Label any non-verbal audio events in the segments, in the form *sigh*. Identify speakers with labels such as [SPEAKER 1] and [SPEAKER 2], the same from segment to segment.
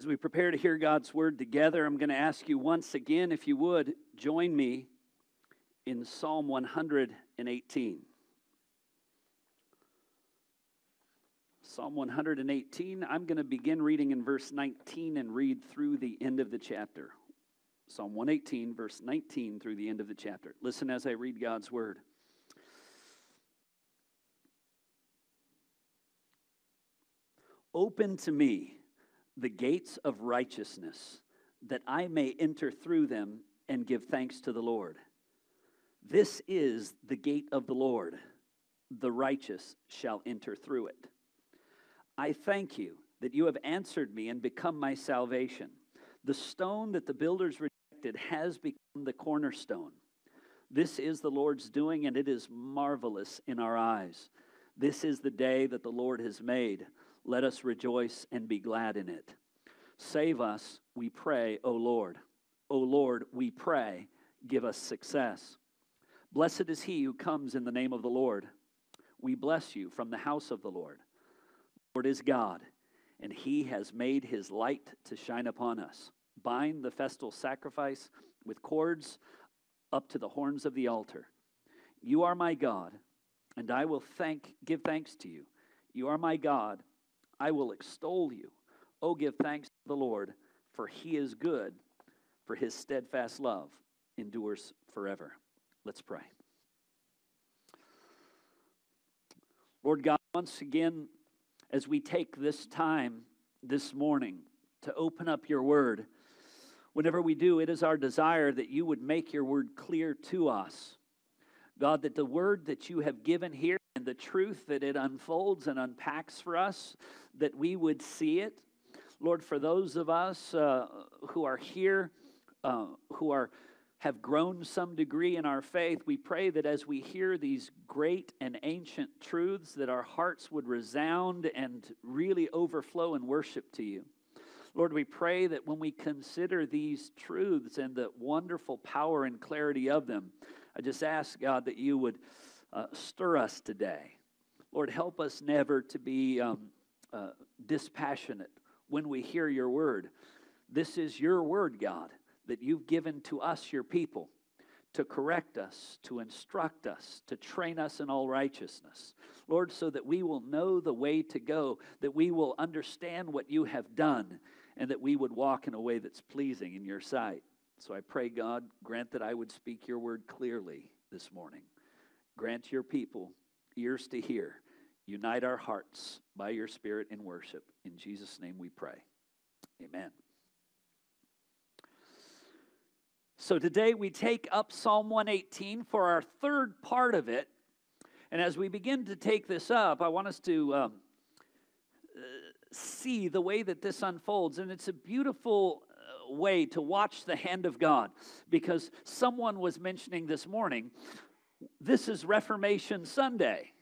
[SPEAKER 1] As we prepare to hear God's word together, I'm going to ask you once again, if you would, join me in Psalm 118. Psalm 118, I'm going to begin reading in verse 19 and read through the end of the chapter. Psalm 118, verse 19 through the end of the chapter. Listen as I read God's word. Open to me the gates of righteousness, that I may enter through them and give thanks to the Lord. This is the gate of the Lord. The righteous shall enter through it. I thank you that you have answered me and become my salvation. The stone that the builders rejected has become the cornerstone. This is the Lord's doing, and it is marvelous in our eyes. This is the day that the Lord has made. Let us rejoice and be glad in it. Save us, we pray, O Lord. O Lord, we pray, give us success. Blessed is he who comes in the name of the Lord. We bless you from the house of the Lord. The Lord is God, and he has made his light to shine upon us. Bind the festal sacrifice with cords up to the horns of the altar. You are my God, and I will thank give thanks to you. You are my God, I will extol you. Oh, give thanks to the Lord, for he is good, for his steadfast love endures forever. Let's pray. Lord God, once again, as we take this time this morning to open up your word, whenever we do, it is our desire that you would make your word clear to us. God, that the word that you have given here and the truth that it unfolds and unpacks for us, that we would see it. Lord, for those of us uh, who are here, uh, who are have grown some degree in our faith, we pray that as we hear these great and ancient truths, that our hearts would resound and really overflow in worship to you. Lord, we pray that when we consider these truths and the wonderful power and clarity of them, I just ask, God, that you would uh, stir us today. Lord, help us never to be um, uh, dispassionate when we hear your word. This is your word, God, that you've given to us, your people, to correct us, to instruct us, to train us in all righteousness. Lord, so that we will know the way to go, that we will understand what you have done, and that we would walk in a way that's pleasing in your sight. So I pray, God, grant that I would speak your word clearly this morning. Grant your people ears to hear Unite our hearts by your Spirit in worship. In Jesus' name we pray. Amen. So today we take up Psalm 118 for our third part of it. And as we begin to take this up, I want us to um, uh, see the way that this unfolds. And it's a beautiful way to watch the hand of God because someone was mentioning this morning this is Reformation Sunday.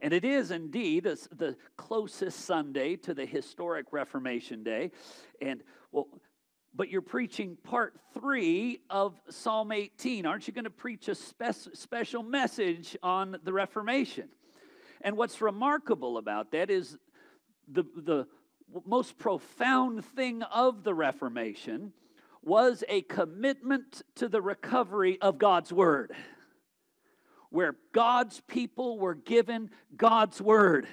[SPEAKER 1] And it is indeed the closest Sunday to the historic Reformation Day. And well, but you're preaching part three of Psalm 18. Aren't you going to preach a spe- special message on the Reformation? And what's remarkable about that is the, the most profound thing of the Reformation was a commitment to the recovery of God's Word where God's people were given God's word,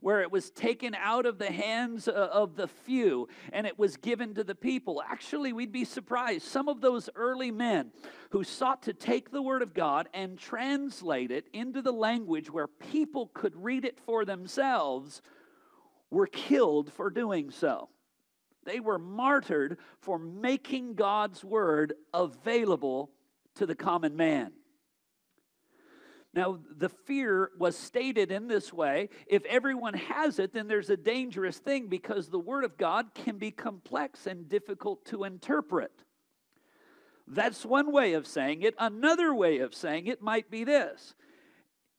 [SPEAKER 1] where it was taken out of the hands of the few and it was given to the people. Actually, we'd be surprised. Some of those early men who sought to take the word of God and translate it into the language where people could read it for themselves were killed for doing so. They were martyred for making God's word available to the common man. Now, the fear was stated in this way if everyone has it, then there's a dangerous thing because the Word of God can be complex and difficult to interpret. That's one way of saying it. Another way of saying it might be this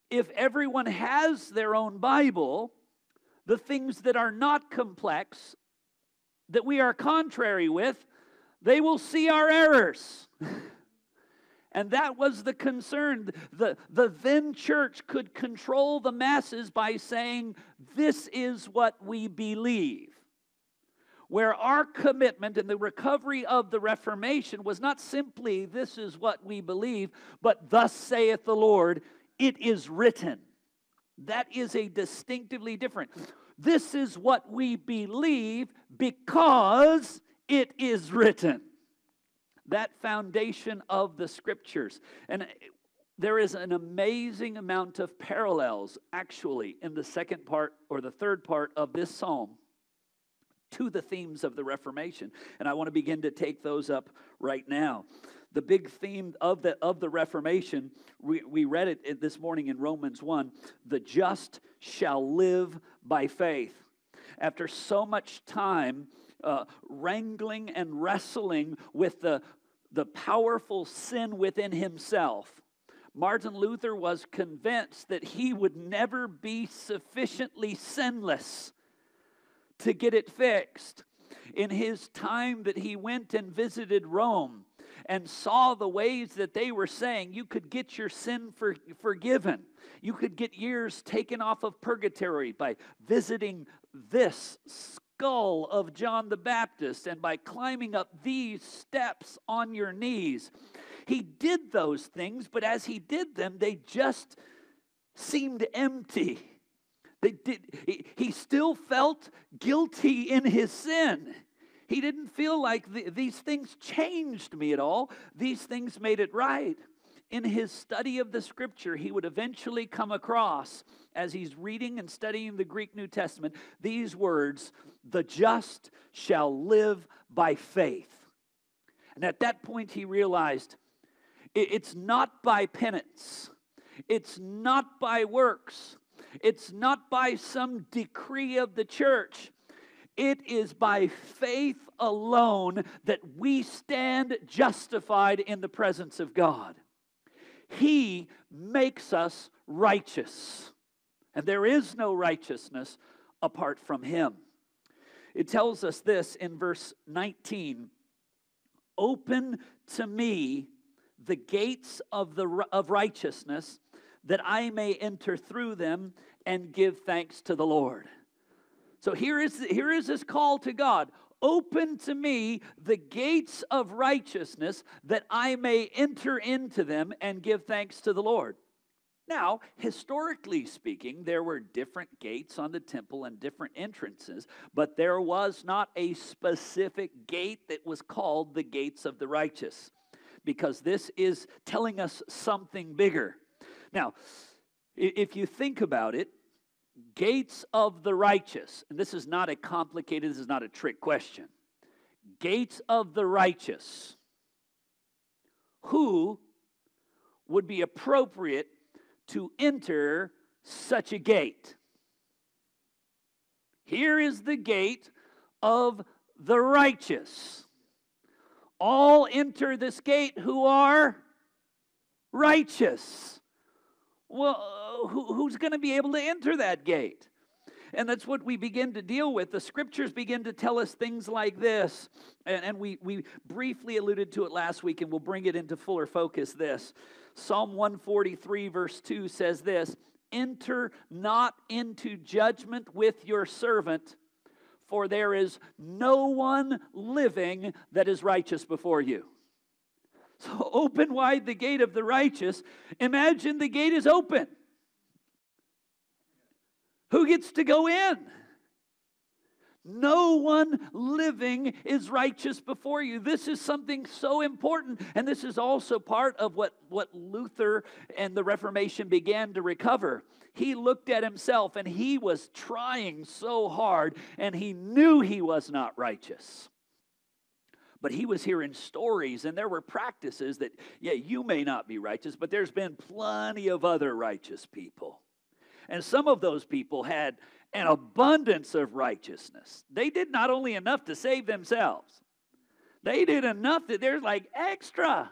[SPEAKER 1] if everyone has their own Bible, the things that are not complex, that we are contrary with, they will see our errors. *laughs* And that was the concern. The, the then church could control the masses by saying, This is what we believe. where our commitment in the recovery of the Reformation was not simply, this is what we believe, but thus saith the Lord, it is written. That is a distinctively different. This is what we believe because it is written. That foundation of the scriptures. And there is an amazing amount of parallels actually in the second part or the third part of this psalm to the themes of the Reformation. And I want to begin to take those up right now. The big theme of the, of the Reformation, we, we read it this morning in Romans 1 the just shall live by faith. After so much time uh, wrangling and wrestling with the, the powerful sin within himself, Martin Luther was convinced that he would never be sufficiently sinless to get it fixed. In his time that he went and visited Rome and saw the ways that they were saying you could get your sin for, forgiven, you could get years taken off of purgatory by visiting this skull of John the Baptist and by climbing up these steps on your knees. He did those things, but as he did them, they just seemed empty. They did, he, he still felt guilty in his sin. He didn't feel like the, these things changed me at all. These things made it right. In his study of the scripture, he would eventually come across, as he's reading and studying the Greek New Testament, these words the just shall live by faith. And at that point, he realized it's not by penance, it's not by works, it's not by some decree of the church. It is by faith alone that we stand justified in the presence of God. He makes us righteous, and there is no righteousness apart from Him. It tells us this in verse 19 Open to me the gates of, the, of righteousness, that I may enter through them and give thanks to the Lord. So here is, here is this call to God Open to me the gates of righteousness, that I may enter into them and give thanks to the Lord. Now, historically speaking, there were different gates on the temple and different entrances, but there was not a specific gate that was called the gates of the righteous because this is telling us something bigger. Now, if you think about it, gates of the righteous, and this is not a complicated, this is not a trick question. Gates of the righteous. Who would be appropriate to enter such a gate? Here is the gate of the righteous all enter this gate who are righteous. Well, uh, who, who's going to be able to enter that gate? And that's what we begin to deal with. The scriptures begin to tell us things like this. And, and, we, we briefly alluded to it last week, and we'll bring it into fuller focus this. Psalm 143, verse 2 says this Enter not into judgment with your servant, for there is no one living that is righteous before you. So *laughs* open wide the gate of the righteous. Imagine the gate is open. Who gets to go in? No one living is righteous before you. This is something so important. And this is also part of what, what Luther and the Reformation began to recover. He looked at himself and he was trying so hard and he knew he was not righteous. But he was hearing stories and there were practices that, yeah, you may not be righteous, but there's been plenty of other righteous people. And some of those people had an abundance of righteousness. They did not only enough to save themselves, they did enough that there's like extra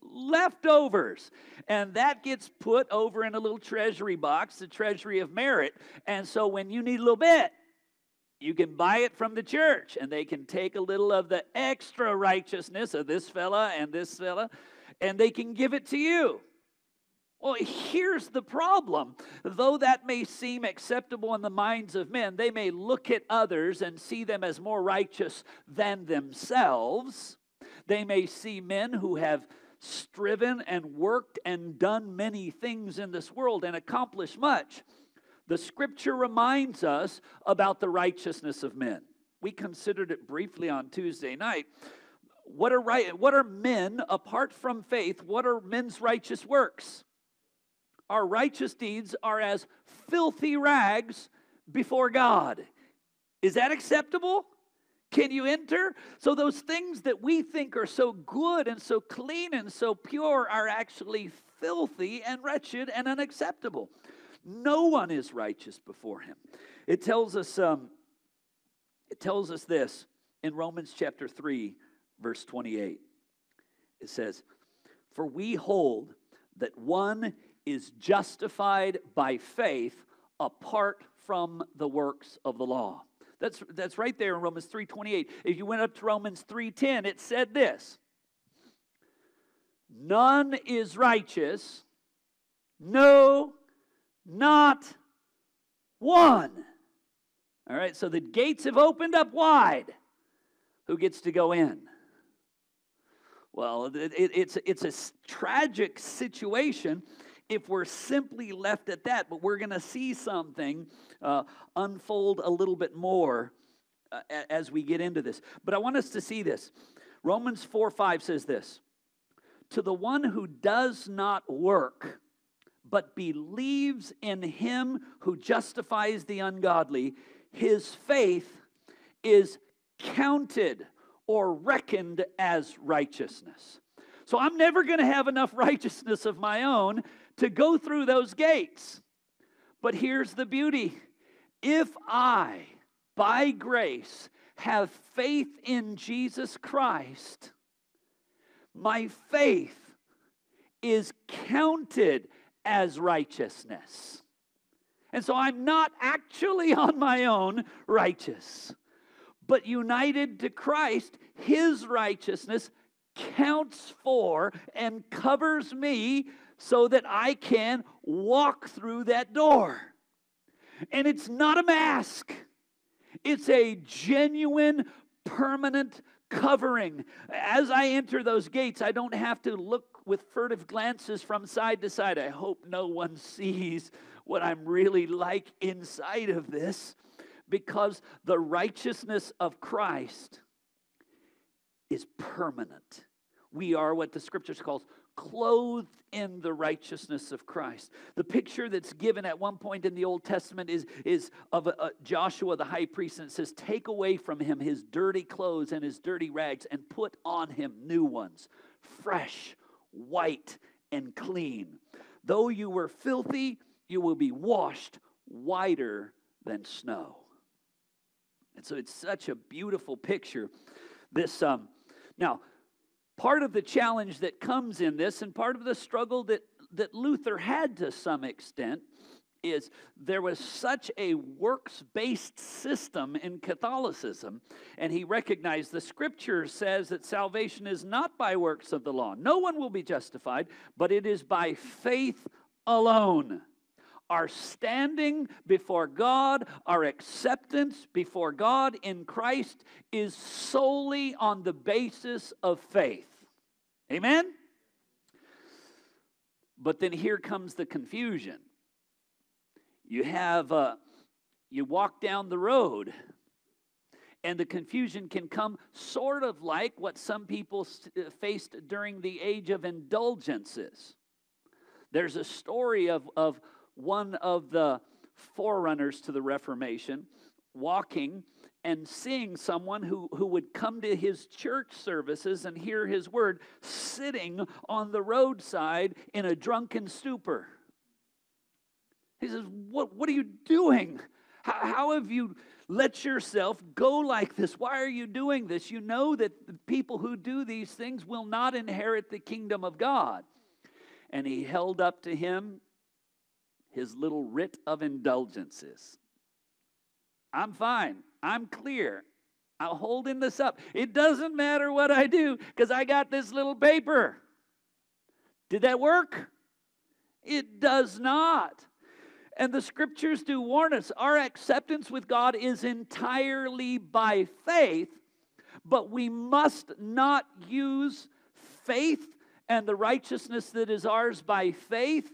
[SPEAKER 1] leftovers. And that gets put over in a little treasury box, the treasury of merit. And so when you need a little bit, you can buy it from the church and they can take a little of the extra righteousness of this fella and this fella and they can give it to you. Well, here's the problem. Though that may seem acceptable in the minds of men, they may look at others and see them as more righteous than themselves. They may see men who have striven and worked and done many things in this world and accomplished much. The scripture reminds us about the righteousness of men. We considered it briefly on Tuesday night. What are right what are men apart from faith? What are men's righteous works? Our righteous deeds are as filthy rags before God. Is that acceptable? Can you enter? So, those things that we think are so good and so clean and so pure are actually filthy and wretched and unacceptable. No one is righteous before him. It tells us, um, it tells us this in Romans chapter 3, verse 28. It says, For we hold that one is justified by faith apart from the works of the law. That's, that's right there in Romans 3.28. If you went up to Romans 3.10, it said this. None is righteous, no, not one. All right, so the gates have opened up wide. Who gets to go in? Well, it, it, it's, it's a tragic situation if we're simply left at that, but we're going to see something uh, unfold a little bit more uh, as we get into this. But I want us to see this. Romans 4 5 says this To the one who does not work, but believes in him who justifies the ungodly, his faith is counted or reckoned as righteousness. So I'm never going to have enough *laughs* righteousness of my own to go through those gates. But here's the beauty if I, by grace, have faith in Jesus Christ, my faith is counted as righteousness. And so I'm not actually *laughs* on my own righteous, but united to Christ, his righteousness counts for and covers me so that I can walk through that door. And it's not a mask, it's a genuine, permanent covering. As I enter those gates, I don't have to look with furtive glances from side to side. I hope no one *laughs* sees what I'm really like inside of this because the righteousness of Christ is permanent. We are what the scriptures calls clothed in the righteousness of Christ. The picture that's given at one point in the Old Testament is, is of a, a Joshua the high priest, and it says, Take away from him his dirty clothes and his dirty rags, and put on him new ones, fresh, white, and clean. Though you were filthy, you will be washed whiter than snow. And so it's such a beautiful picture. This um, now part of the challenge that comes in this and part of the struggle that, that Luther had to some extent is there was such a works based system in Catholicism, and he recognized the scripture says that salvation is not by works of the law. No one will be justified, but it is by faith alone. Our standing before God, our acceptance before God in Christ is solely on the basis of faith. Amen? But then here comes the confusion. You have, uh, you walk down the road, and the confusion can come sort of like what some people uh, faced during the age of indulgences. There's a story of, of one of the forerunners to the Reformation walking and seeing someone who, who would come to his church services and hear his word sitting on the roadside in a drunken stupor. He says, What, what are you doing? How, how have you let yourself go like this? Why are you doing this? You know that the people who do these things will not inherit the kingdom of God. And he held up to him his little writ of indulgences. I'm fine. I'm clear. I'm holding this up. It doesn't matter what I do because I got this little paper. Did that work? It does not. And the scriptures do warn us our acceptance with God is entirely by faith, but we must not use faith and the righteousness that is ours by faith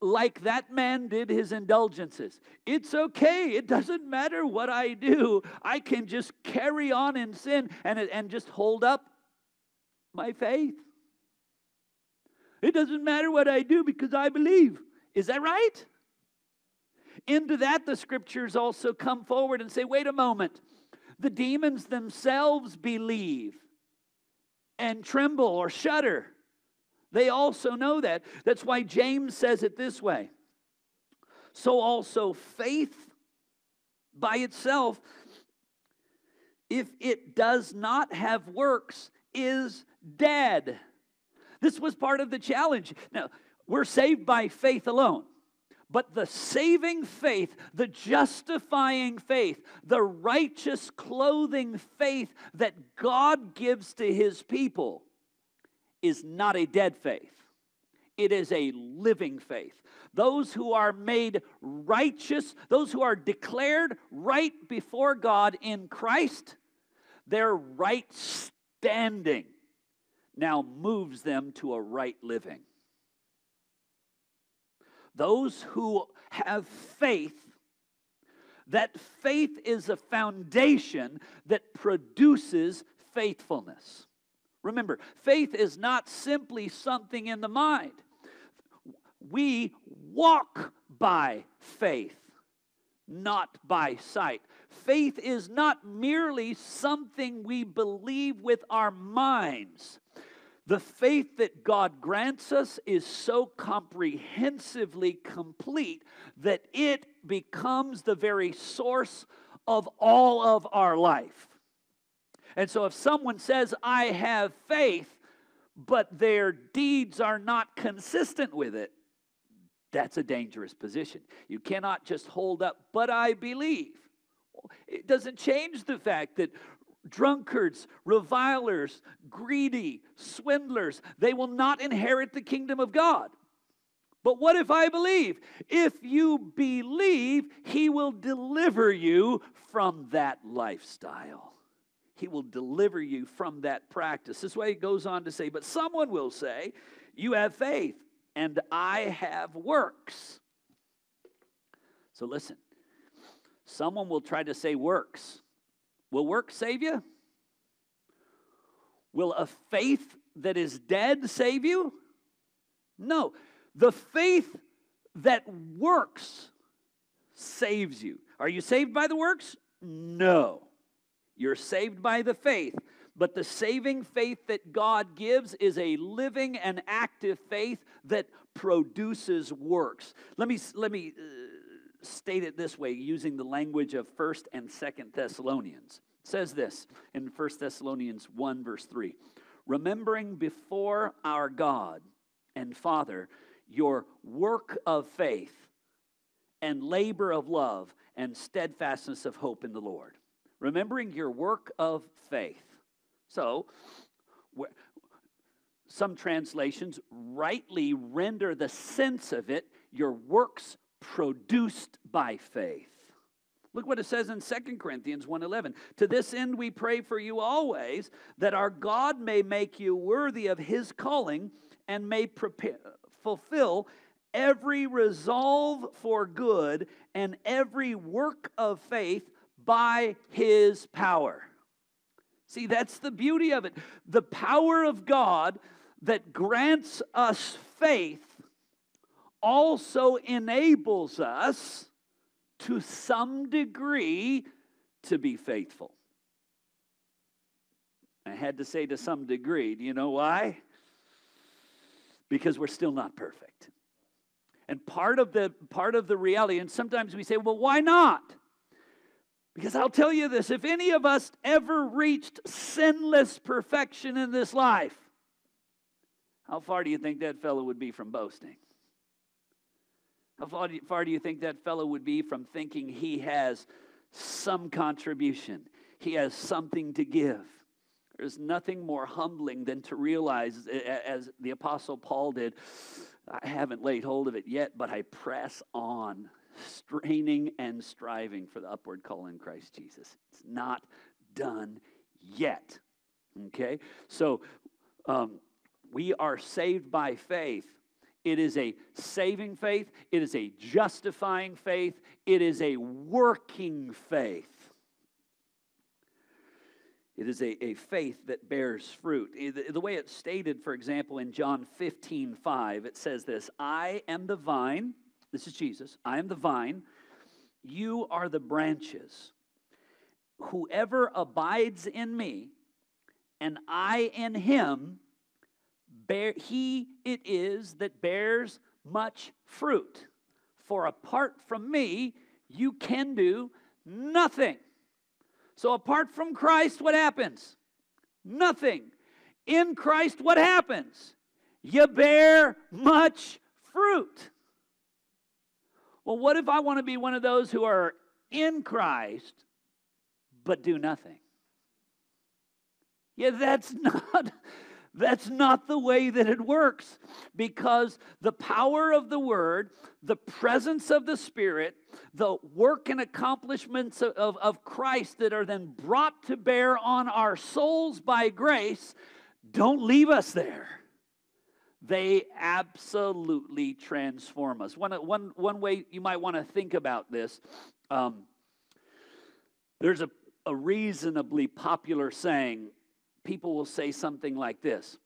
[SPEAKER 1] like that man did his indulgences. It's okay. It doesn't matter what I do. I can just carry on in sin and, and just hold up my faith. It doesn't matter what I do because I believe. Is that right? Into that, the scriptures also come forward and say, wait a moment. The demons themselves believe and tremble or shudder. They also know that. That's why James says it this way. So also faith by itself, if it does not have works, is dead. This was part of the challenge. Now, we're saved by faith alone. But the saving faith, the justifying faith, the righteous clothing faith that God gives to his people is not a dead faith. It is a living faith. Those who are made righteous, those who are declared right before God in Christ, their right standing now moves them to a right living. Those who have faith, that faith is a foundation that produces faithfulness. Remember, faith is not simply something in the mind. We walk by faith, not by sight. Faith is not merely something we believe with our minds. The faith that God grants us is so comprehensively complete that it becomes the very source of all of our life. And so if someone says, I have faith, but their deeds are not consistent with it, that's a dangerous position. You cannot just hold up, but I believe. It doesn't change the fact that drunkards, revilers, greedy, swindlers, they will not inherit the kingdom of God. But what if I believe? If you believe, He will deliver you from that lifestyle. He will deliver you from that practice. This way it goes on to say, but someone will say, You have faith, and I have works. So listen, someone will try to say works. Will work save you? Will a faith that is dead save you? No. The faith that works saves you. Are you saved by the works? No. You're saved by the faith. But the saving faith that God gives is a living and active faith that produces works. Let me, let me uh, state it this way using the language of 1st and 2nd Thessalonians. It says this in 1st Thessalonians 1 verse 3. Remembering before our God and Father your work of faith and labor of love and steadfastness of hope in the Lord. Remembering your work of faith. So, some translations rightly render the sense of it your works produced by faith. Look what it says in 2 Corinthians 1:11. To this end we pray for you always that our God may make you worthy of his calling and may prepare, fulfill every resolve for good and every work of faith by his power. See, that's the beauty of it. The power of God that grants us faith also enables us to some degree to be faithful. I had to say to some degree. Do you know why? Because we're still not perfect. And part of the part of the reality, and sometimes we say, well, why not? Because I'll tell you this if any of us ever reached sinless perfection in this life, how far do you think that fellow would be from boasting? How far do, you, think that fellow would be from thinking he has some contribution? He has something to give. There's nothing more humbling than to realize, as the Apostle Paul did, I haven't laid hold of it yet, but I press on, straining and striving for the upward call in Christ Jesus. It's not done yet. Okay? So um, we are saved by faith. It is a saving faith, it is a justifying faith, it is a working faith. It is a, a faith that bears fruit. The, the way it's stated, for example, in John 15, 5, it says this I am the vine. This is Jesus. I am the vine. You are the branches. Whoever abides in me, and I in him, bear, he it is that bears much fruit. For apart from me, you can do nothing. So, apart from Christ, what happens? Nothing. In Christ, what happens? You bear much fruit. Well, what if I want to be one of those who are in Christ but do nothing? Yeah, that's *laughs* not that's not the way that it works because the power of the Word, the presence of the Spirit, the work and accomplishments of, of, of, Christ that are then brought to bear on our souls by grace don't leave us there. They absolutely transform us. One, one, one way you might want to think about this um, there's a, a reasonably popular saying people will say something like this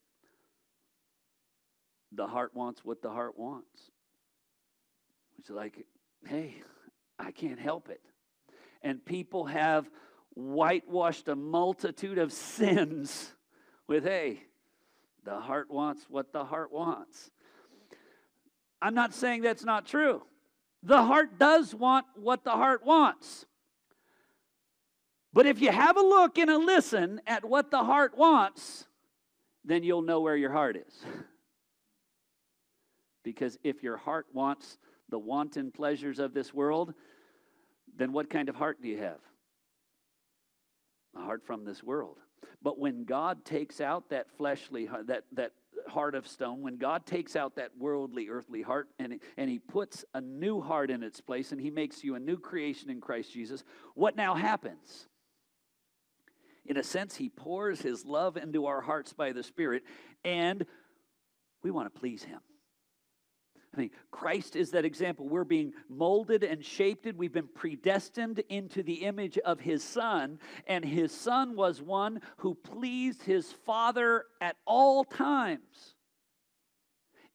[SPEAKER 1] The heart wants what the heart wants. It's like, hey, I can't help it. And people have whitewashed a multitude of *laughs* sins with, hey, the heart wants what the heart wants. I'm not saying that's not true. The heart does want what the heart wants. But if you have a look and a listen at what the heart wants, then you'll know where your heart is. *laughs* because if your heart wants the wanton pleasures of this world, then what kind of heart do you have? A heart from this world. But when God takes out that fleshly that, that heart of stone, when God takes out that worldly, earthly heart and, and He puts a new heart in its place and He makes you a new creation in Christ Jesus, what now happens? In a sense, He pours His love into our hearts by the Spirit, and we want to please Him. I mean, Christ is that example. We're being molded and shaped. We've been predestined into the image of His Son, and His Son was one who pleased His Father at all times.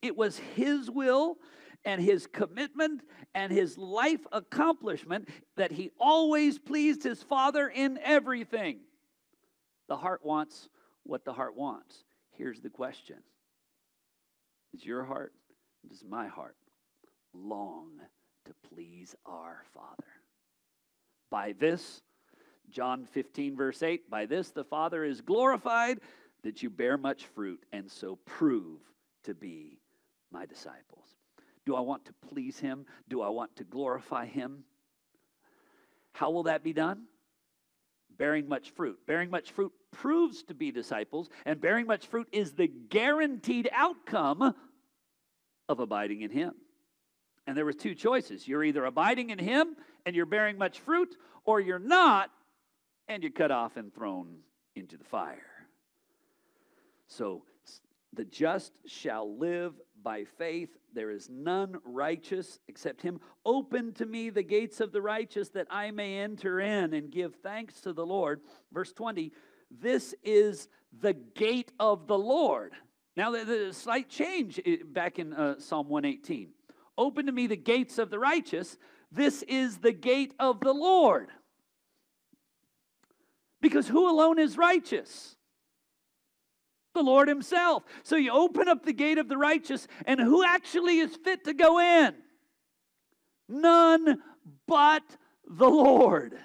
[SPEAKER 1] It was His will and His commitment and His life accomplishment that He always pleased His Father in everything. The heart wants what the heart wants. Here's the question Is your heart, does my heart long to please our Father? By this, John 15, verse 8, by this the Father is glorified that you bear much fruit and so prove to be my disciples. Do I want to please him? Do I want to glorify him? How will that be done? Bearing much fruit. Bearing much fruit proves to be disciples, and bearing much fruit is the guaranteed outcome of abiding in Him. And there were two choices. You're either abiding in Him and you're bearing much fruit, or you're not and you're cut off and thrown into the fire. So the just shall live by faith. There is none righteous except him. Open to me the gates of the righteous that I may enter in and give thanks to the Lord. Verse 20 This is the gate of the Lord. Now, the slight change back in uh, Psalm 118. Open to me the gates of the righteous. This is the gate of the Lord. Because who alone is righteous? The Lord Himself. So you open up the gate of the righteous, and who actually is fit to go in? None but the Lord.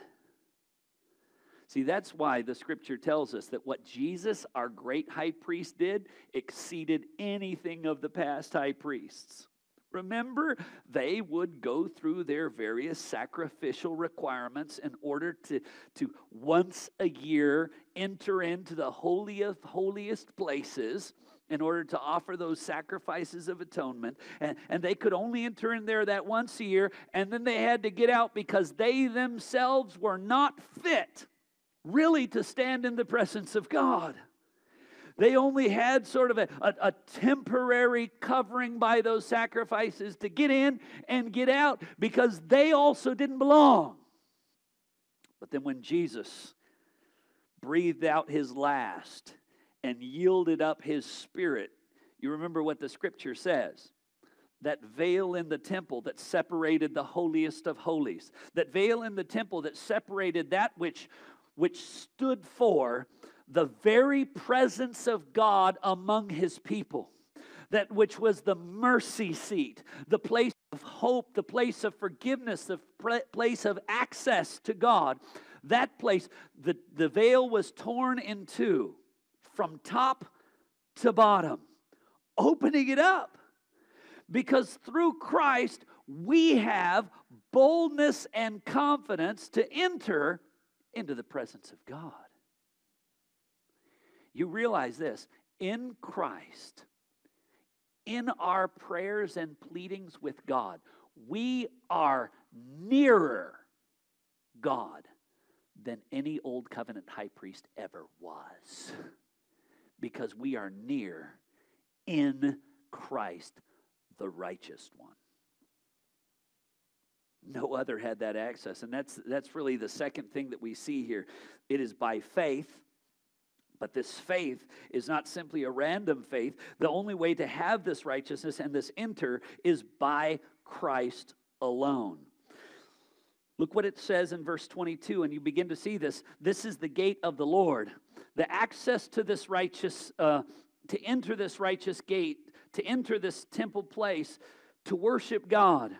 [SPEAKER 1] See, that's why the scripture tells us that what Jesus, our great high priest, did exceeded anything of the past high priests. Remember, they would go through their various sacrificial requirements in order to, to once a year enter into the of holiest places in order to offer those sacrifices of atonement. And, and they could only enter in there that once a year, and then they had to get out because they themselves were not fit really to stand in the presence of God. They only had sort of a, a, a, temporary covering by those sacrifices to get in and get out because they also didn't belong. But then when Jesus breathed out his last and yielded up his spirit, you remember what the scripture says that veil in the temple that separated the holiest of holies, that veil in the temple that separated that which, which stood for the very presence of God among his people. That which was the mercy seat, the place of hope, the place of forgiveness, the place of access to God. That place, the, the veil was torn in two from top to bottom, opening it up. Because through Christ, we have boldness and confidence to enter into the presence of God. You realize this in Christ, in our prayers and pleadings with God, we are nearer God than any old covenant high priest ever was. *laughs* Because we are near in Christ, the righteous one. No other had that access. And that's, that's really the second thing that we see here. It is by faith but this faith is not simply a random faith. The only way to have this righteousness and this enter is by Christ alone. Look what it says in verse 22, and you begin to see this. This is the gate of the Lord. The access to this righteous, uh, to enter this righteous gate, to enter this temple place, to worship God.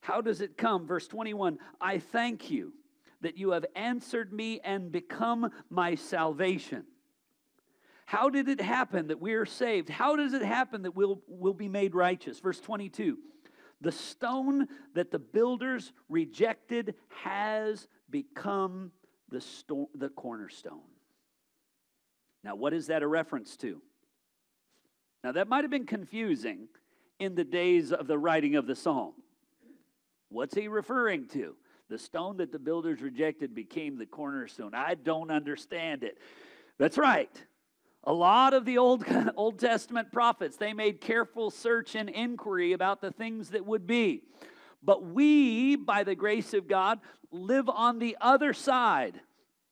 [SPEAKER 1] How does it come? Verse 21 I thank you that you have answered me and become my salvation. How did it happen that we are saved? How does it happen that we'll, we'll be made righteous? Verse 22 The stone that the builders rejected has become the, sto- the cornerstone. Now, what is that a reference to? Now, that might have been confusing in the days of the writing of the psalm. What's he referring to? The stone that the builders rejected became the cornerstone. I don't understand it. That's right. A lot of the Old, *laughs* Old Testament prophets, they made careful search and inquiry about the things that would be. But we, by the grace of God, live on the other side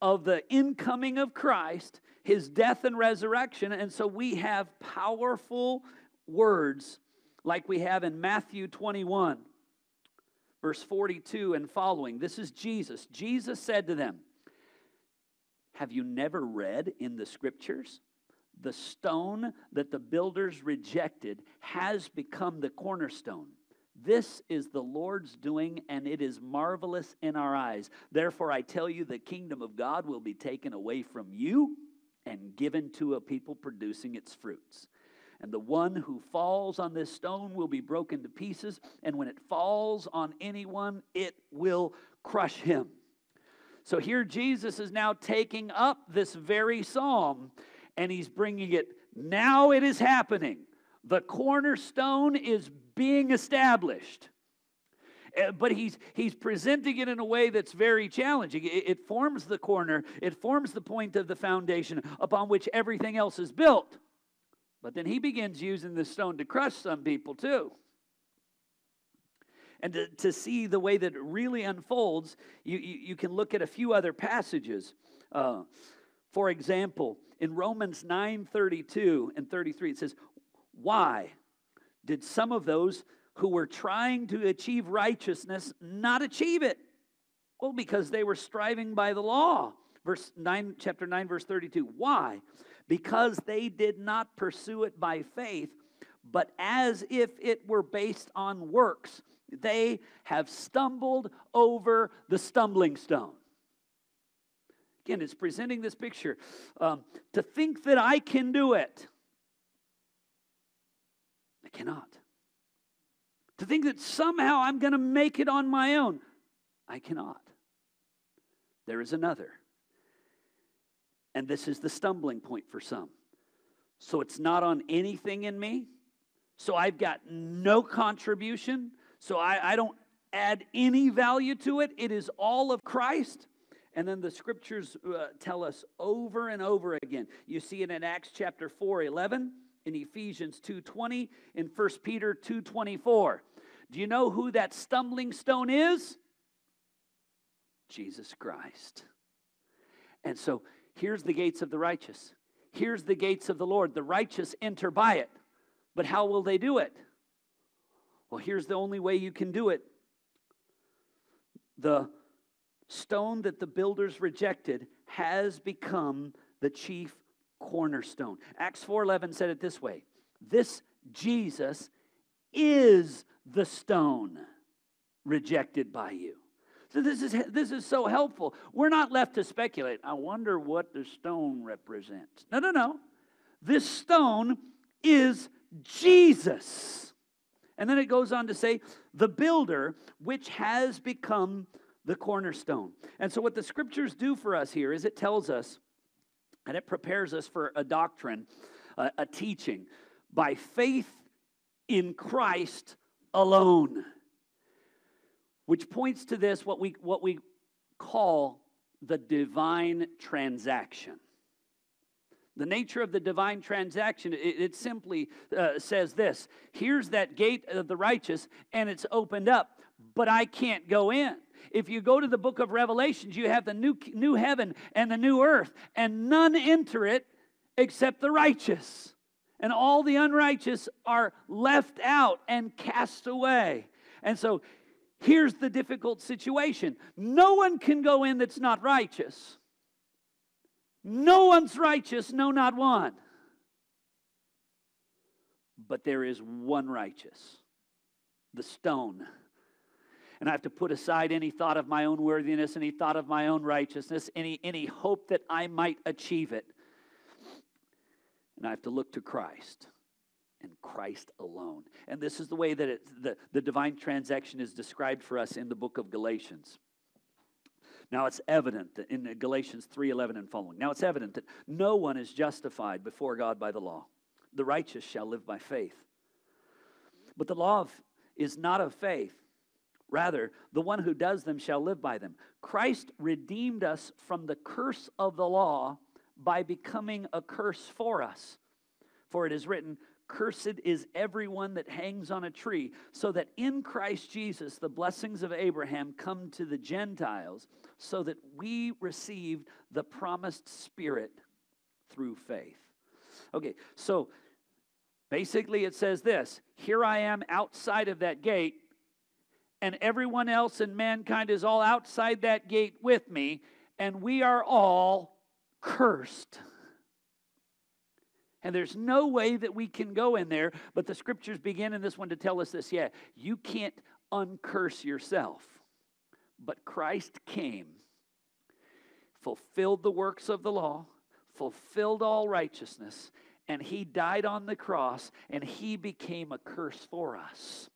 [SPEAKER 1] of the incoming of Christ, his death and resurrection. And so we have powerful words like we have in Matthew 21 verse 42 and following. This is Jesus. Jesus said to them, Have you never read in the scriptures? The stone that the builders rejected has become the cornerstone. This is the Lord's doing, and it is marvelous in our eyes. Therefore, I tell you, the kingdom of God will be taken away from you and given to a people producing its fruits. And the one who falls on this stone will be broken to pieces, and when it falls on anyone, it will crush him. So here Jesus is now taking up this very psalm and he's bringing it. Now it is happening. The cornerstone is being established. Uh, but he's, he's presenting it in a way that's very challenging. It, it forms the corner, it forms the point of the foundation upon which everything else is built. But then he begins using the stone to crush some people too. And to, to see the way that it really unfolds, you, you, you can look at a few other passages. Uh, for example, in Romans 9 32 and 33, it says, Why did some of those who were trying to achieve righteousness not achieve it? Well, because they were striving by the law. Verse 9, chapter 9, verse 32. Why? Because they did not pursue it by faith, but as if it were based on works. They have stumbled over the stumbling stone. Again, it's presenting this picture. Um, to think that I can do it, I cannot. To think that somehow I'm going to make it on my own, I cannot. There is another and this is the stumbling point for some. So it's not on anything in me. So I've got no contribution. So I, I don't add any value to it. It is all of Christ. And then the scriptures uh, tell us over and over again. You see it in Acts chapter 4 11, in Ephesians 2 20, in 1 Peter 2 24. Do you know who that stumbling stone is? Jesus Christ. And so here's the gates of the righteous. Here's the gates of the Lord. The righteous enter by it. But how will they do it? Well, here's the only way you can do it. The stone that the builders rejected has become the chief cornerstone. Acts 4:11 said it this way. This Jesus is the stone rejected by you. So this is this is so helpful. We're not left to speculate. I wonder what the stone represents. No, no, no. This stone is Jesus. And then it goes on to say, the builder, which has become the cornerstone. And so, what the scriptures do for us here is it tells us, and it prepares us for a doctrine, a, a teaching, by faith in Christ alone. Which points to this, what we, what we call the divine transaction. The nature of the divine transaction, it, it simply uh, says this here's that gate of the righteous, and it's opened up, but I can't go in. If you go to the book of Revelations, you have the new, new heaven and the new earth, and none enter it except the righteous. And all the unrighteous are left out and cast away. And so here's the difficult situation no one can go in that's not righteous. No one's righteous, no, not one. But there is one righteous, the stone. And I have to put aside any thought of my own worthiness, any thought of my own righteousness, any, any hope that I might achieve it. And I have to look to Christ and Christ alone. And this is the way that it, the, the divine transaction is described for us in the book of Galatians. Now it's evident that in Galatians 3:11 and following. Now it's evident that no one is justified before God by the law. The righteous shall live by faith. But the law of, is not of faith. Rather, the one who does them shall live by them. Christ redeemed us from the curse of the law by becoming a curse for us. For it is written, Cursed is everyone that hangs on a tree, so that in Christ Jesus the blessings of Abraham come to the Gentiles, so that we received the promised Spirit through faith. Okay, so basically it says this Here I am outside of that gate, and everyone else in mankind is all outside that gate with me, and we are all cursed. And there's no way that we can go in there, but the scriptures begin in this one to tell us this yeah, you can't uncurse yourself. But Christ came, fulfilled the works of the law, fulfilled all righteousness, and he died on the cross, and he became a curse for us.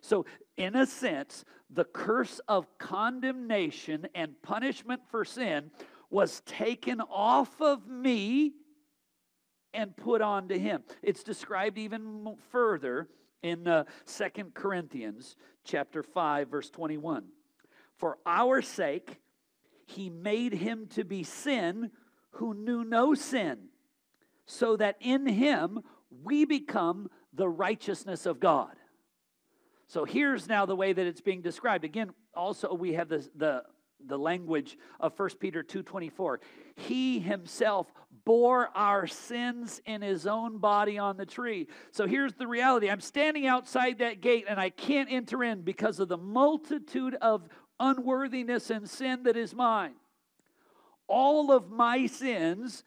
[SPEAKER 1] So, in a sense, the curse of condemnation and punishment for sin was taken off of me and put on to him. It's described even further in uh, 2 Corinthians chapter 5 verse 21. For our sake he made him to be sin who knew no sin, so that in him we become the righteousness of God. So here's now the way that it's being described. Again, also we have this, the the language of 1 Peter 2:24. He himself bore our sins in his own body on the tree. So here's the reality. I'm standing outside that gate and I can't enter in because of the multitude of unworthiness and sin that is mine. All of my sins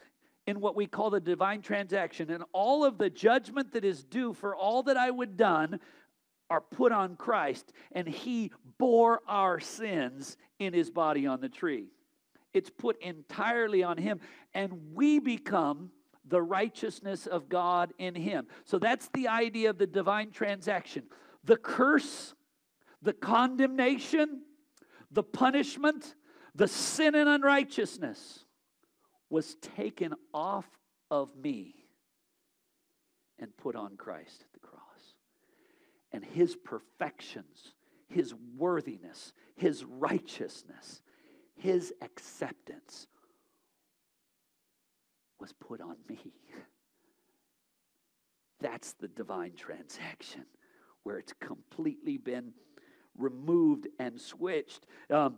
[SPEAKER 1] in what we call the divine transaction and all of the judgment that is due for all that I would done are put on Christ, and He bore our sins in His body on the tree. It's put entirely on Him, and we become the righteousness of God in Him. So that's the idea of the divine transaction. The curse, the condemnation, the punishment, the sin and unrighteousness was taken off of me and put on Christ at the cross. And his perfections, his worthiness, his righteousness, his acceptance was put on me. *laughs* That's the divine transaction where it's completely been removed and switched. Um,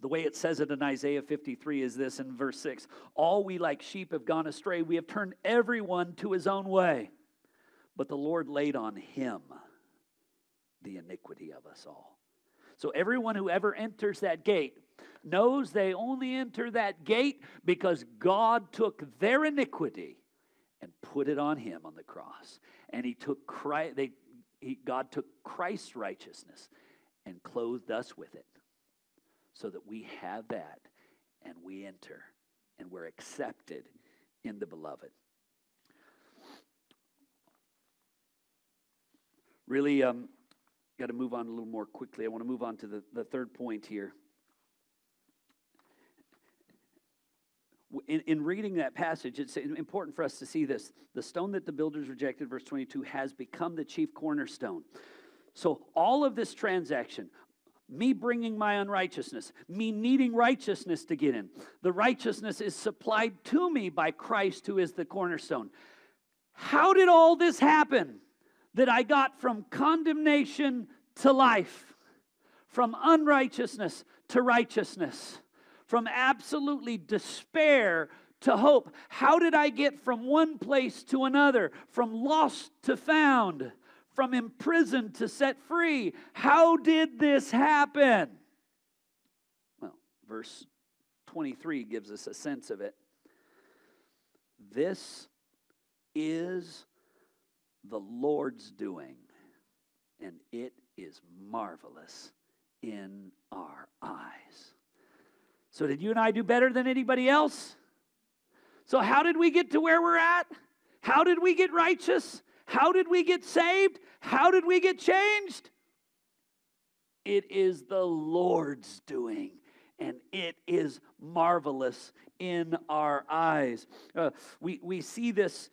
[SPEAKER 1] the way it says it in Isaiah 53 is this in verse 6 All we like sheep have gone astray. We have turned everyone to his own way. But the Lord laid on him the iniquity of us all. So everyone who ever enters that gate knows they only enter that gate because God took their iniquity and put it on him on the cross. And he took Christ, they, he, God took Christ's righteousness and clothed us with it so that we have that and we enter and we're accepted in the beloved. Really, um, got to move on a little more quickly. I want to move on to the, the third point here. In, in reading that passage, it's important for us to see this. The stone that the builders rejected, verse 22, has become the chief cornerstone. So, all of this transaction, me bringing my unrighteousness, me needing righteousness to get in, the righteousness is supplied to me by Christ, who is the cornerstone. How did all this happen? That I got from condemnation to life, from unrighteousness to righteousness, from absolutely despair to hope. How did I get from one place to another, from lost to found? from imprisoned to set free. How did this happen? Well, verse 23 gives us a sense of it. This is the Lord's doing, and it is marvelous in our eyes. So, did you and I do better than anybody else? So, how did we get to where we're at? How did we get righteous? How did we get saved? How did we get changed? It is the Lord's doing, and it is marvelous in our eyes. Uh, we, we see this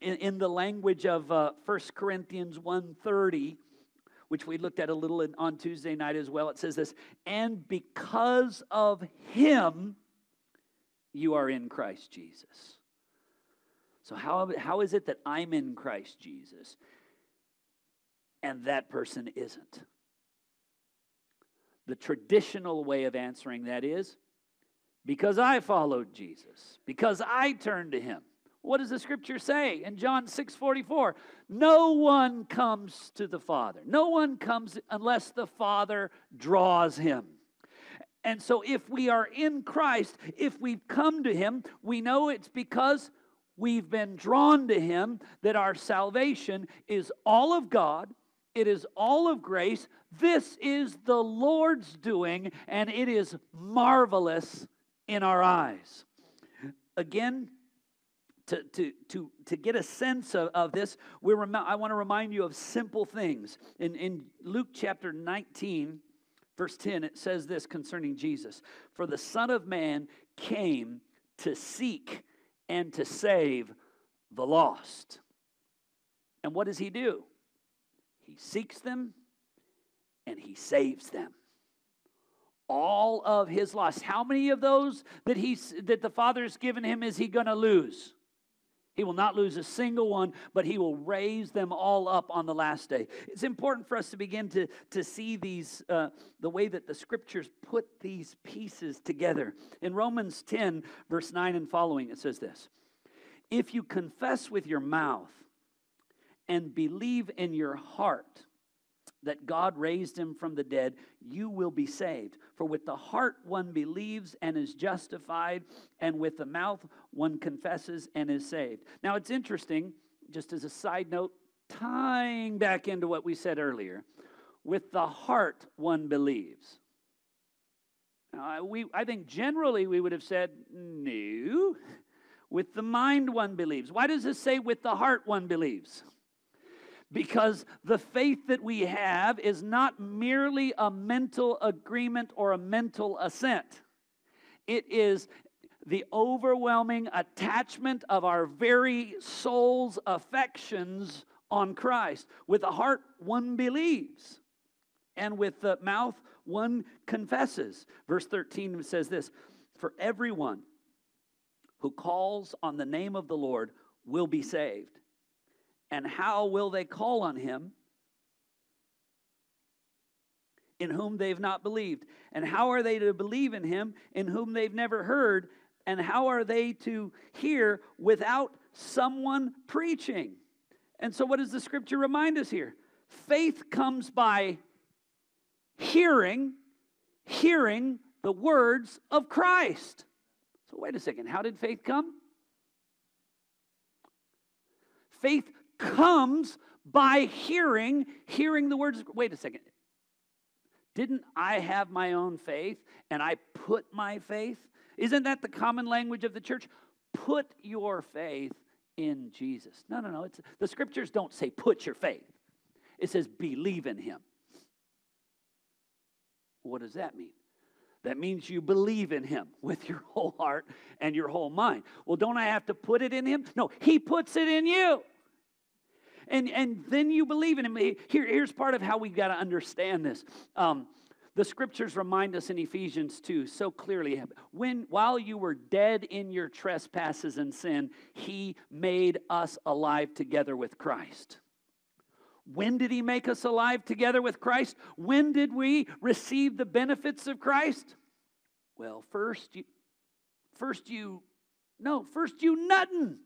[SPEAKER 1] in, in the language of uh, 1 Corinthians 1.30, which we looked at a little in, on Tuesday night as well. It says this, and because of him, you are in Christ Jesus. So, how, how is it that I'm in Christ Jesus and that person isn't? The traditional way of answering that is because I followed Jesus, because I turned to him. What does the scripture say in John 6 44? No one comes to the Father. No one comes unless the Father draws him. And so, if we are in Christ, if we've come to him, we know it's because we've been drawn to Him, that our salvation is all of God, it is all of grace. This is the Lord's doing, and it is marvelous in our eyes. Again, to, to, to, to get a sense of, of this, we rem- I want to remind you of simple things. In, in Luke chapter 19, verse 10, it says this concerning Jesus For the Son of Man came to seek and to save the lost. And what does he do? He seeks them and he saves them. All of his lost. How many of those that he that the Father's given him is he going to lose? He will not lose a single one, but he will raise them all up on the last day. It's important for us to begin to, to see these, uh, the way that the scriptures put these pieces together. In Romans 10, verse 9 and following, it says this If you confess with your mouth and believe in your heart that God raised him from the dead, you will be saved. For with the heart one believes and is justified, and with the mouth one confesses and is saved. Now it's interesting, just as a side note, tying back into what we said earlier. With the heart one believes. Now, we, I think generally we would have said, no. With the mind one believes. Why does it say with the heart one believes? Because the faith that we have is not merely a mental agreement or a mental assent. It is the overwhelming attachment of our very soul's affections on Christ. With the heart, one believes, and with the mouth, one confesses. Verse 13 says this For everyone who calls on the name of the Lord will be saved. And how will they call on him in whom they've not believed? And how are they to believe in him in whom they've never heard? And how are they to hear without someone preaching? And so, what does the scripture remind us here? Faith comes by hearing, hearing the words of Christ. So, wait a second. How did faith come? Faith comes by hearing, hearing the words. Wait a second. Didn't I have my own faith and I put my faith? Isn't that the common language of the church? Put your faith in Jesus. No, no, no. It's, the scriptures don't say put your faith, it says believe in him. What does that mean? That means you believe in him with your whole heart and your whole mind. Well, don't I have to put it in him? No, he puts it in you. And, and then you believe in him. Here, here's part of how we got to understand this. Um, the scriptures remind us in Ephesians 2 so clearly when while you were dead in your trespasses and sin, he made us alive together with Christ. When did he make us alive together with Christ? When did we receive the benefits of Christ? Well, first you first you no, first you nothing.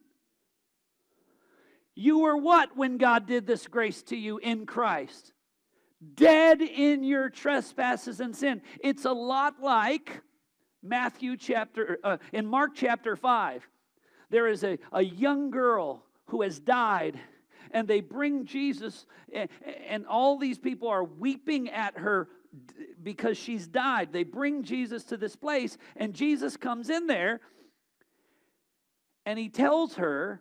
[SPEAKER 1] You were what when God did this grace to you in Christ? dead in your trespasses and sin. It's a lot like Matthew chapter, uh, in Mark chapter 5. There is a, a young girl who has died, and they bring Jesus, and, and all these people are weeping at her because she's died. They bring Jesus to this place, and Jesus comes in there and he tells her,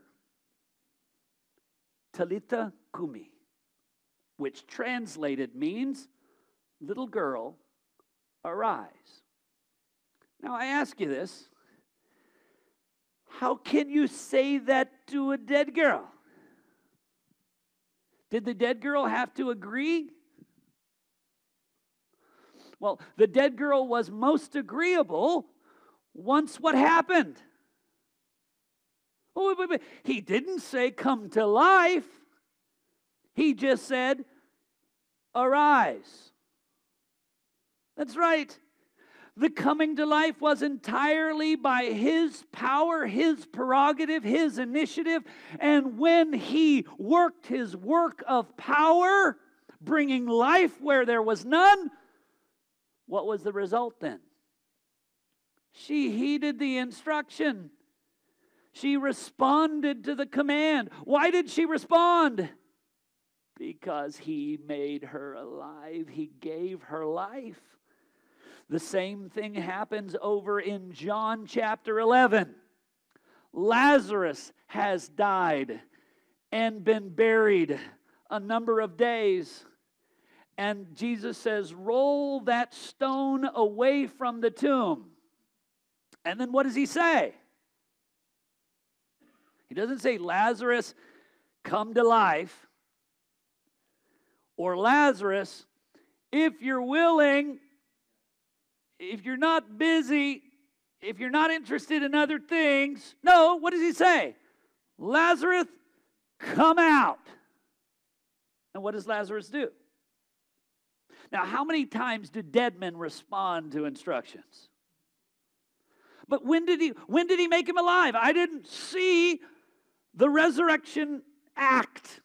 [SPEAKER 1] Talitha cumi which translated means, little girl, arise. Now I ask you this how can you say that to a dead girl? Did the dead girl have to agree? Well, the dead girl was most agreeable once what happened? Oh, wait, wait, wait. He didn't say come to life. He just said, Arise. That's right. The coming to life was entirely by his power, his prerogative, his initiative. And when he worked his work of power, bringing life where there was none, what was the result then? She heeded the instruction. She responded to the command. Why did she respond? because he made her alive. He gave her life. The same thing happens over in John chapter 11. Lazarus has died and been buried a number of days. And Jesus says, Roll that stone away from the tomb. And then what does he say? He doesn't say, Lazarus, come to life or Lazarus, if you're willing, if you're not busy, if you're not interested in other things, no, what does he say? Lazarus, come out. And what does Lazarus do? Now, how many times do dead men respond to instructions? But when did he when did he make him alive? I didn't see the resurrection act.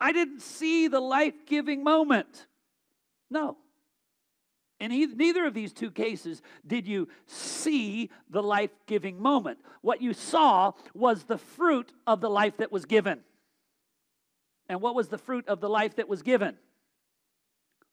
[SPEAKER 1] I didn't see the life giving moment. No. In neither of these two cases did you see the life giving moment. What you saw was the fruit of the life that was given. And what was the fruit of the life that was given?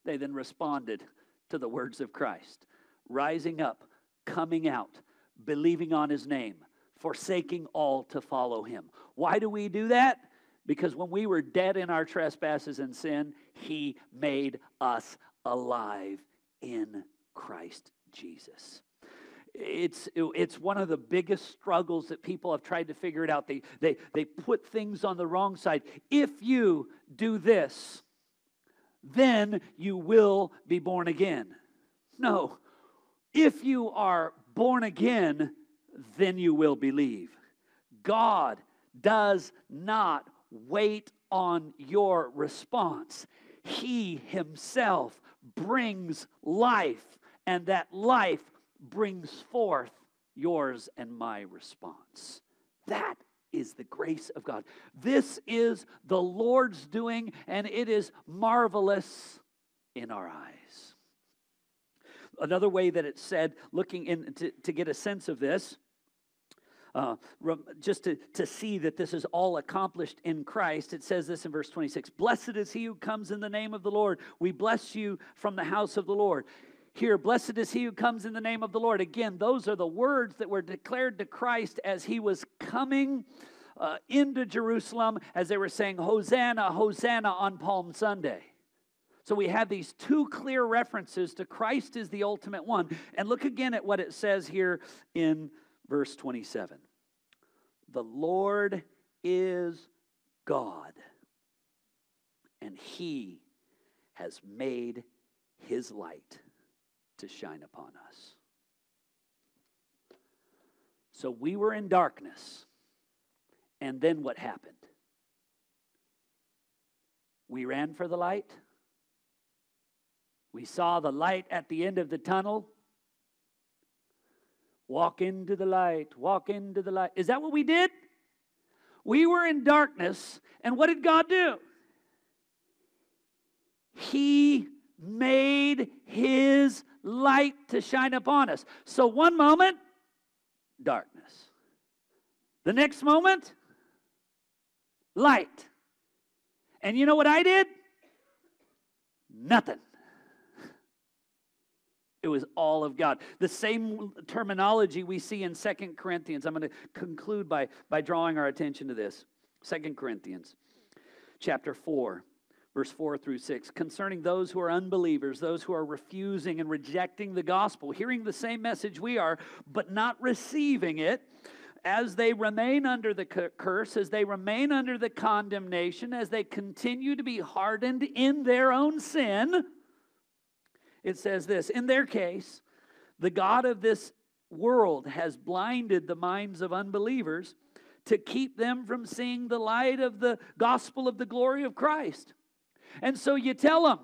[SPEAKER 1] They then responded to the words of Christ, rising up, coming out, believing on his name, forsaking all to follow him. Why do we do that? Because when we were dead in our trespasses and sin, he made us alive in Christ Jesus. it's it's one of the biggest struggles that people have tried to figure it out they they they put things on the wrong side if you do this then you will be born again no if you are born again then you will believe god does not wait on your response he himself brings life and that life brings forth yours and my response. That is the grace of God. This is the Lord's doing, and it is marvelous in our eyes. Another way that it's said, looking in to, to get a sense of this, uh, just to, to see that this is all accomplished in Christ, it says this in verse 26 Blessed is he who comes in the name of the Lord. We bless you from the house of the Lord. Here, blessed is he who comes in the name of the Lord. Again, those are the words that were declared to Christ as he was coming uh, into Jerusalem, as they were saying, Hosanna, Hosanna on Palm Sunday. So we have these two clear references to Christ is the ultimate one. And look again at what it says here in verse 27. The Lord is God, and he has made his light to shine upon us. So we were in darkness. And then what happened? We ran for the light. We saw the light at the end of the tunnel. Walk into the light, walk into the light. Is that what we did? We were in darkness, and what did God do? He made His light to shine upon us. So one moment, darkness. The next moment, light. And you know what I did? Nothing. It was all of God. The same terminology we see in Second Corinthians. I'm going to conclude by, by drawing our attention to this. Second Corinthians chapter 4 verse 4 through 6, concerning those who are unbelievers, those who are refusing and rejecting the gospel, hearing the same message we are, but not receiving it, as they remain under the curse, as they remain under the condemnation, as they continue to be hardened in their own sin, it says this In their case, the God of this world has blinded the minds of unbelievers to keep them from seeing the light of the gospel of the glory of Christ. And so you tell them,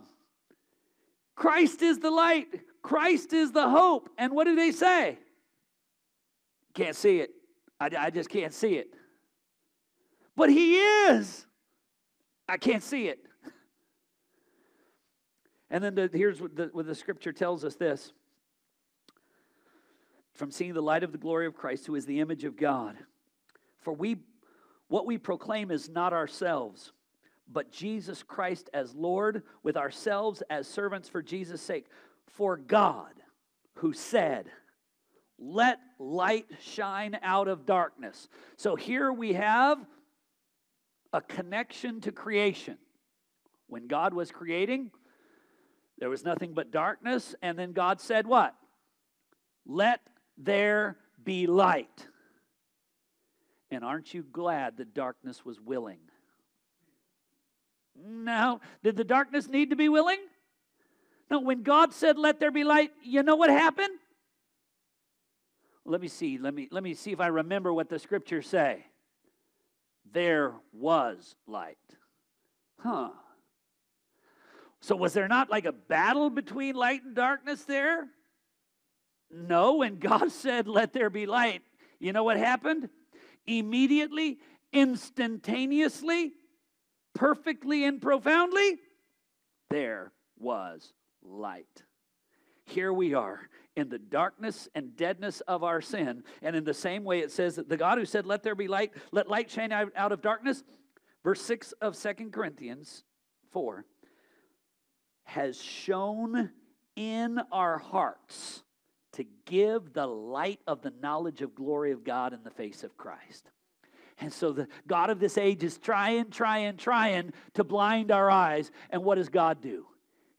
[SPEAKER 1] Christ is the light, Christ is the hope. And what do they say? Can't see it. I, I just can't see it. But He is. I can't see it. And then the, here's what the, what the scripture tells us this from seeing the light of the glory of Christ, who is the image of God. For we, what we proclaim is not ourselves but Jesus Christ as Lord, with ourselves as servants for Jesus' sake. For God, who said, Let light shine out of darkness. So here we have a connection to creation. When God was creating, there was nothing but darkness, and then God said, What? Let there be light. And aren't you glad that darkness was willing? Now, did the darkness need to be willing? No, when God said, Let there be light, you know what happened? Let me see. Let me, let me see if I remember what the scriptures say. There was light. Huh. So, was there not like a battle between light and darkness there? No, when *laughs* God said, Let there be light, you know what happened? Immediately, instantaneously, perfectly and profoundly, there was light. Here we are in the darkness and deadness of our sin. And in the same way, it says that the God who said, Let there be light, let light shine out of darkness, verse 6 of Second Corinthians 4, has shown in our hearts to give the light of the knowledge of glory of God in the face of Christ. And so the God of this age is trying, trying, trying to blind our eyes. And what does God do?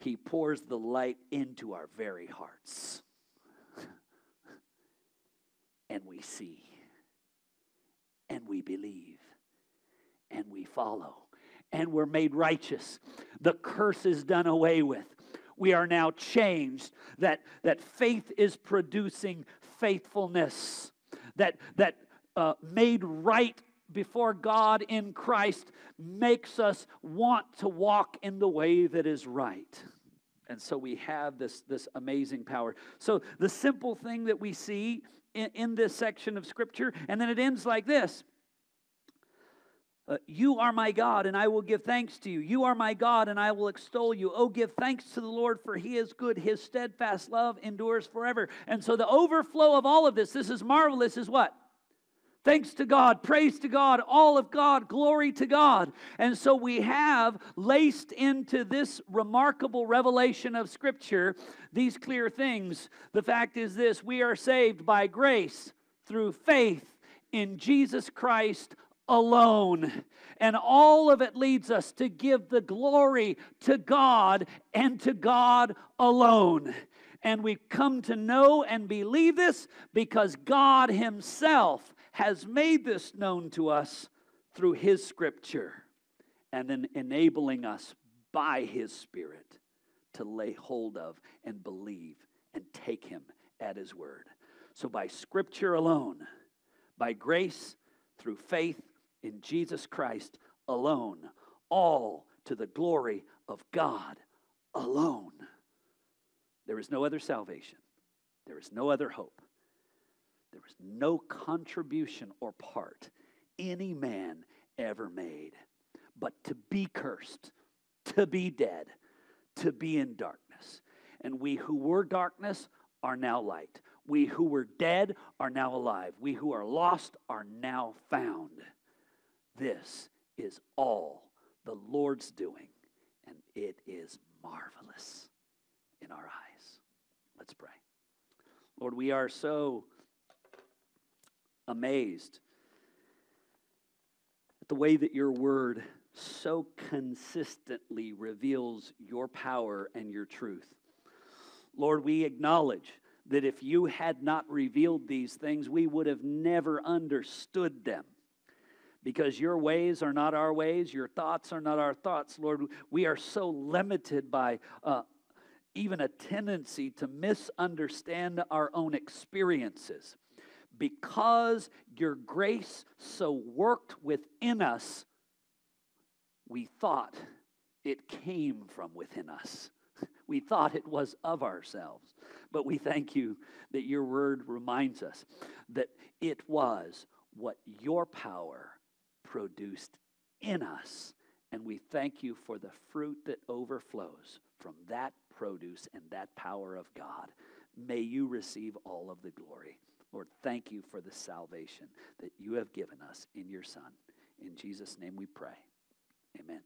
[SPEAKER 1] He pours the light into our very hearts. *laughs* And we see and we believe and we follow and we're made righteous. The curse is done away with. We are now changed. That, that faith is producing faithfulness. That, that uh, made right before God in Christ makes us want to walk in the way that is right. And so we have this, this amazing power. So the simple thing that we see in, in this section of Scripture, and then it ends like this uh, you are my God, and I will give thanks to you. You are my God, and I will extol you. Oh, give thanks to the Lord, for he is good. His steadfast love endures forever. And so, the overflow of all of this, this is marvelous, is what? Thanks to God, praise to God, all of God, glory to God. And so we have laced into this remarkable revelation of Scripture these clear things. The fact is this we are saved by grace through faith in Jesus Christ alone. And all of it leads us to give the glory to God and to God alone. And we come to know and believe this because God Himself has made this known to us through His Scripture and then enabling us by His Spirit to lay hold of and believe and take Him at His word. So, by Scripture alone, by grace, through faith in Jesus Christ alone, all to the glory of God alone. There is no other salvation, there is no other hope, there is no contribution or part any man ever made but to be cursed, to be dead, to be in darkness. And we who were darkness are now light. We who were dead are now alive. We who are lost are now found. This is all the Lord's doing, and it is marvelous in our eyes. Let's pray. Lord, we are so amazed at the way that your word so consistently reveals your power and your truth. Lord, we acknowledge that if you had not revealed these things, we would have never understood them because your ways are not our ways, your thoughts are not our thoughts, Lord. We are so limited by uh, even a tendency to misunderstand our own experiences. Because your grace so worked within us, we thought it came from within us. *laughs* We thought it was of ourselves. But we thank you that your word reminds us that it was what your power produced in us. And we thank you for the fruit that overflows from that produce and that power of God. May you receive all of the glory. Lord, thank you for the salvation that you have given us in your Son. In Jesus' name we pray. Amen.